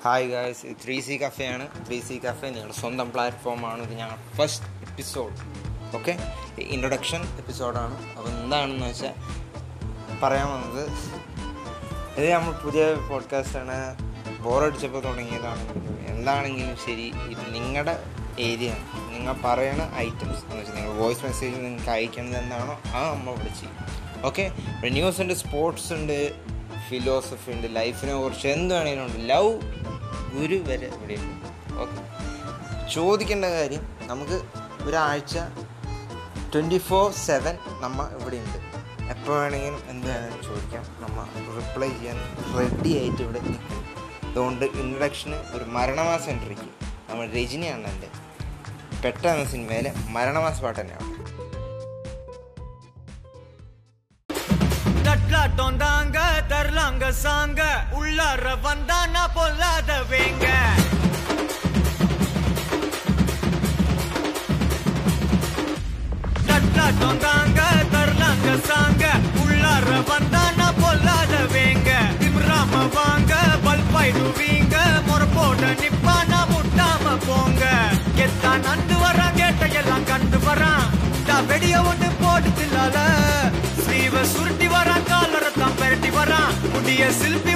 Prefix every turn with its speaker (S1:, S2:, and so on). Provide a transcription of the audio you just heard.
S1: Hi guys three C കഫേയാണ് three C cafe നിങ്ങളുടെ സ്വന്തം പ്ലാറ്റ്ഫോമാണ് ഇത് ഞങ്ങൾ ഫസ്റ്റ് എപ്പിസോഡ് ഓക്കെ ഇൻട്രൊഡക്ഷൻ എപ്പിസോഡാണ് അപ്പോൾ എന്താണെന്ന് വെച്ചാൽ പറയാൻ വന്നത് ഇത് നമ്മൾ പുതിയ പോഡ്കാസ്റ്റാണ് ബോറടിച്ചപ്പോൾ തുടങ്ങിയതാണെങ്കിലും എന്താണെങ്കിലും ശരി ഇത് നിങ്ങളുടെ ഏരിയ നിങ്ങൾ പറയണ ഐറ്റംസ് എന്ന് വെച്ചാൽ നിങ്ങൾ വോയിസ് മെസ്സേജ് നിങ്ങൾക്ക് അയക്കേണ്ടത് എന്താണോ ആ നമ്മൾ ഇവിടെ ചെയ്യും. ഓക്കെ ന്യൂസ് ഉണ്ട് സ്പോർട്സ് ഉണ്ട് ഫിലോസഫി ഉണ്ട് ലൈഫിനെ കുറിച്ച് എന്ത് വേണമെങ്കിലും ഉണ്ട്. ലവ് ഗുരു വരെ ഇവിടെയുണ്ട്. ഓക്കെ ചോദിക്കേണ്ട കാര്യം നമുക്ക് ഒരാഴ്ച ട്വന്റി ഫോർ സെവൻ നമ്മൾ ഇവിടെയുണ്ട്. എപ്പോൾ വേണമെങ്കിലും എന്ത് വേണമെങ്കിലും ചോദിക്കാം. നമ്മൾ റിപ്ലൈ ചെയ്യാൻ റെഡി ആയിട്ട് ഇവിടെ നിൽക്കും അതുകൊണ്ട് ഇൻട്രഡക്ഷന് ഒരു മരണമാസ എൻട്രിക്ക് നമ്മൾ രജനിയാണ് എന്റെ പെട്ടെന്ന സിനിമയിലെ മരണമാസ പാട്ട് തന്നെയാണ്.
S2: തട്ടോന്താങ്ക തരലാങ്ക உள்ளார வந்தானா பொல்லாத வேங்க தட்லாட்டம் தாங்க தரலாங்க சாங்க. உள்ளார வந்தானா பொல்லாத வேங்க திம்ராம வாங்க பல்பாயிடுவீங்க முறப்போட நிப்பானா முட்டாம போங்க. எத்தான் நந்து வரான் கேட்ட எல்லாம் கண்டு வரான் டா வெடிய ஒண்ணு போட்டு தில்லால. ஸ்லீவ சுருட்டி வரான் காலரத்தான் தான் பெரட்டி வரான் புதிய சில்பி